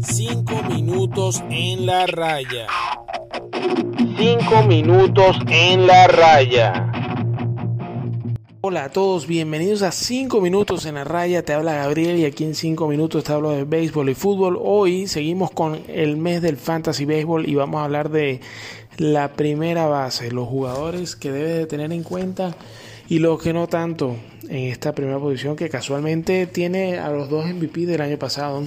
Cinco minutos en la raya. Cinco minutos en la raya. Hola a todos, bienvenidos a 5 minutos en la raya, te habla Gabriel y aquí en 5 minutos te hablo de béisbol y fútbol. Hoy seguimos con el mes del fantasy béisbol y vamos a hablar de la primera base, los jugadores que debes de tener en cuenta y los que no tanto en esta primera posición que casualmente tiene a los dos MVP del año pasado.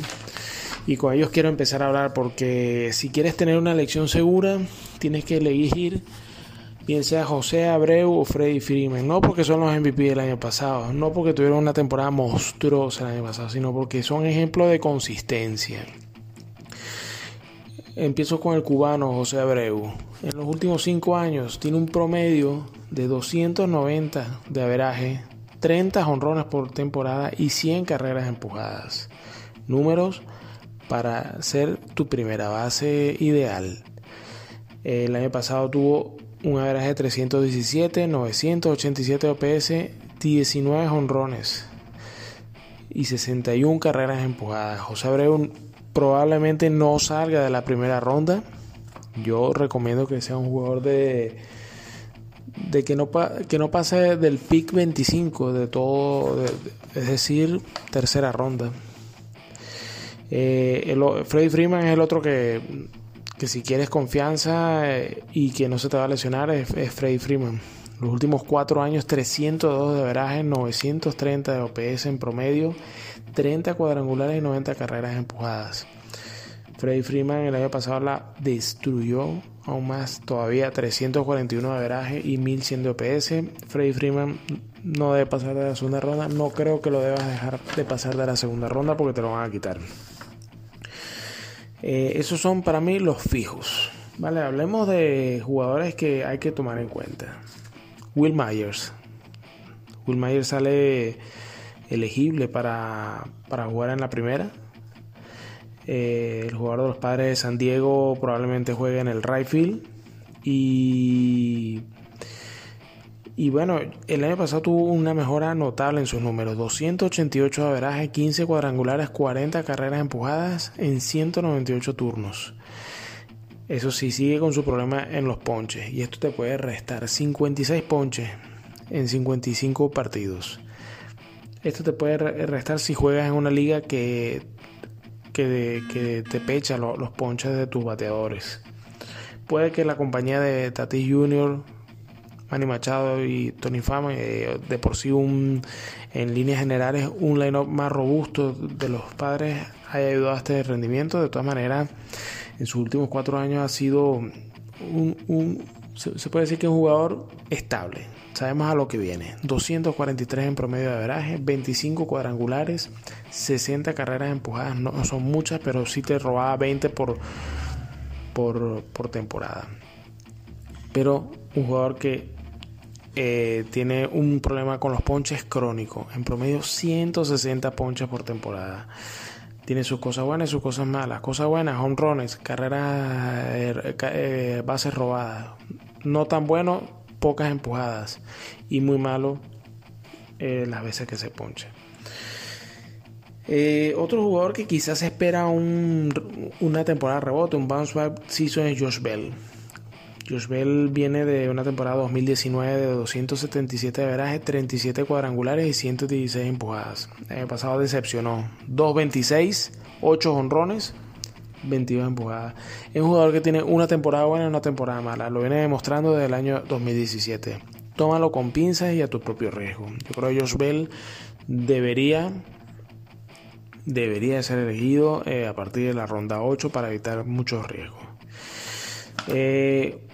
Y con ellos quiero empezar a hablar porque si quieres tener una elección segura, tienes que elegir bien sea José Abreu o Freddy Freeman, no porque son los MVP del año pasado, no porque tuvieron una temporada monstruosa el año pasado, sino porque son ejemplos de consistencia. Empiezo con el cubano José Abreu. En los últimos 5 años tiene un promedio de 290 de averaje, 30 honrones por temporada y 100 carreras empujadas. Números para ser tu primera base ideal. El año pasado tuvo un average de 317, 987 OPS, 19 honrones y 61 carreras empujadas. José Abreu probablemente no salga de la primera ronda. Yo recomiendo que sea un jugador de, de que, no, que no pase del pick 25 de todo, es decir, tercera ronda. Eh, Freddy Freeman es el otro que que si quieres confianza eh, y que no se te va a lesionar es, Freddy Freeman. Los últimos cuatro años 302 de veraje, 930 de OPS en promedio, 30 cuadrangulares y 90 carreras empujadas. Freddy Freeman el año pasado la destruyó aún más, todavía 341 de veraje y 1100 de OPS. Freddy Freeman no debe pasar de la segunda ronda, no creo que lo debas dejar de pasar de la segunda ronda porque te lo van a quitar. Eh, esos son para mí los fijos. Vale, hablemos de jugadores que hay que tomar en cuenta. Will Myers. Will Myers sale elegible para, jugar en la primera. Eh, el jugador de los padres de San Diego probablemente juegue en el right field. Y y bueno, el año pasado tuvo una mejora notable en sus números. 288 de averaje, 15 cuadrangulares, 40 carreras empujadas en 198 turnos. Eso sí, sigue con su problema en los ponches. Y esto te puede restar 56 ponches en 55 partidos. Esto te puede restar si juegas en una liga que, que, te pecha los ponches de tus bateadores. Puede que la compañía de Tatis Jr Manny Machado y Tony Fama, eh, de por sí un, en líneas generales un line-up más robusto de los padres haya ayudado a este rendimiento. De todas maneras, en sus últimos cuatro años ha sido un, se, puede decir que un jugador estable. Sabemos a lo que viene. 243 en promedio de averaje, 25 cuadrangulares, 60 carreras empujadas. No son muchas, pero sí te robaba 20 por, por, por temporada. Pero un jugador que eh, tiene un problema con los ponches crónico. En promedio 160 ponches por temporada. Tiene sus cosas buenas y sus cosas malas. Cosas buenas, home runs, carreras, eh, eh, bases robadas. No tan bueno, pocas empujadas. Y muy malo las veces que se ponche. otro jugador que quizás espera una temporada de rebote, un bounce back season es Josh Bell. Josh Bell viene de una temporada 2019 de 277 de veraje, 37 cuadrangulares y 116 empujadas. El año pasado decepcionó. 2.26, 8 honrones, 22 empujadas. Es un jugador que tiene una temporada buena y una temporada mala. Lo viene demostrando desde el año 2017. Tómalo con pinzas y a tu propio riesgo. Yo creo que Josh Bell debería debería ser elegido eh, a partir de la ronda 8 para evitar muchos riesgos. Eh,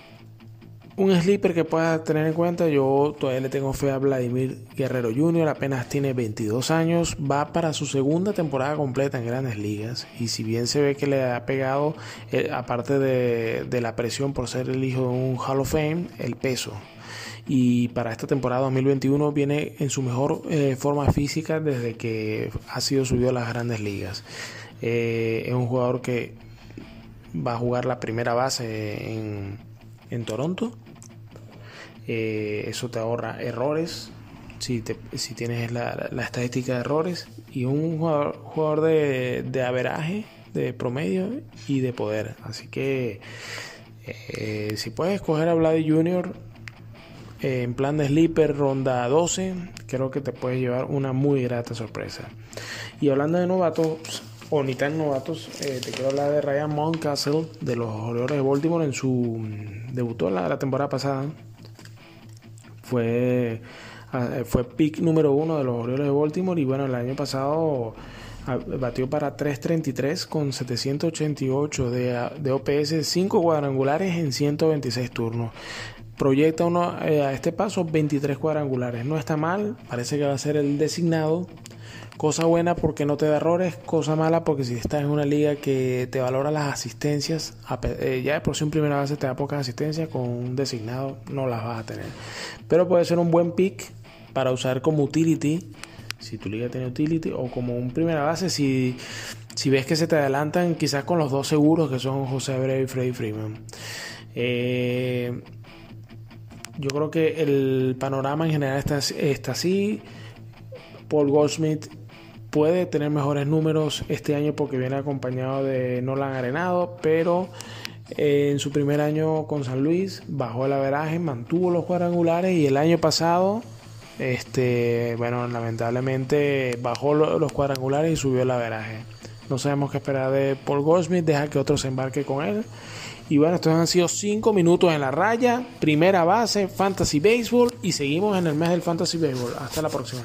un sleeper que pueda tener en cuenta, yo todavía le tengo fe a Vladimir Guerrero Jr., apenas tiene 22 años, va para su segunda temporada completa en grandes ligas y si bien se ve que le ha pegado, eh, aparte de, la presión por ser el hijo de un Hall of Fame, el peso. Y para esta temporada 2021 viene en su mejor eh, forma física desde que ha sido subido a las grandes ligas. Eh, es un jugador que va a jugar la primera base en, en Toronto eh, eso te ahorra errores. si, si tienes la, estadística de errores, y un jugador, de, de averaje, de promedio y de poder. Así que eh, si puedes escoger a Vladi Junior eh, en plan de sleeper ronda 12, creo que te puedes llevar una muy grata sorpresa. Y hablando de novatos, o ni novatos, eh, te quiero hablar de Ryan Mountcastle de los Orioles de Baltimore en su mm, debutó la, temporada pasada. Fue, ah, fue pick número uno de los Orioles de Baltimore y bueno, el año pasado ah, batió para 333 con 788 de, de OPS, 5 cuadrangulares en 126 turnos. Proyecta uno eh, a este paso 23 cuadrangulares. No está mal, parece que va a ser el designado Cosa buena porque no te da errores, cosa mala porque si estás en una liga que te valora las asistencias, eh, ya de por sí en primera base te da pocas asistencias, con un designado no las vas a tener. Pero puede ser un buen pick para usar como utility, si tu liga tiene utility, o como un primera base si, si ves que se te adelantan quizás con los dos seguros que son José Abreu y Freddy Freeman. Eh, yo creo que el panorama en general está, está así. Paul Goldsmith puede tener mejores números este año porque viene acompañado de Nolan Arenado, pero eh, en su primer año con San Luis bajó el averaje, mantuvo los cuadrangulares y el año pasado, este, bueno, lamentablemente bajó los cuadrangulares y subió el averaje. No sabemos qué esperar de Paul Goldsmith, deja que otro se embarque con él. Y bueno, estos han sido 5 minutos en la raya, primera base, Fantasy Baseball y seguimos en el mes del Fantasy Baseball. Hasta la próxima.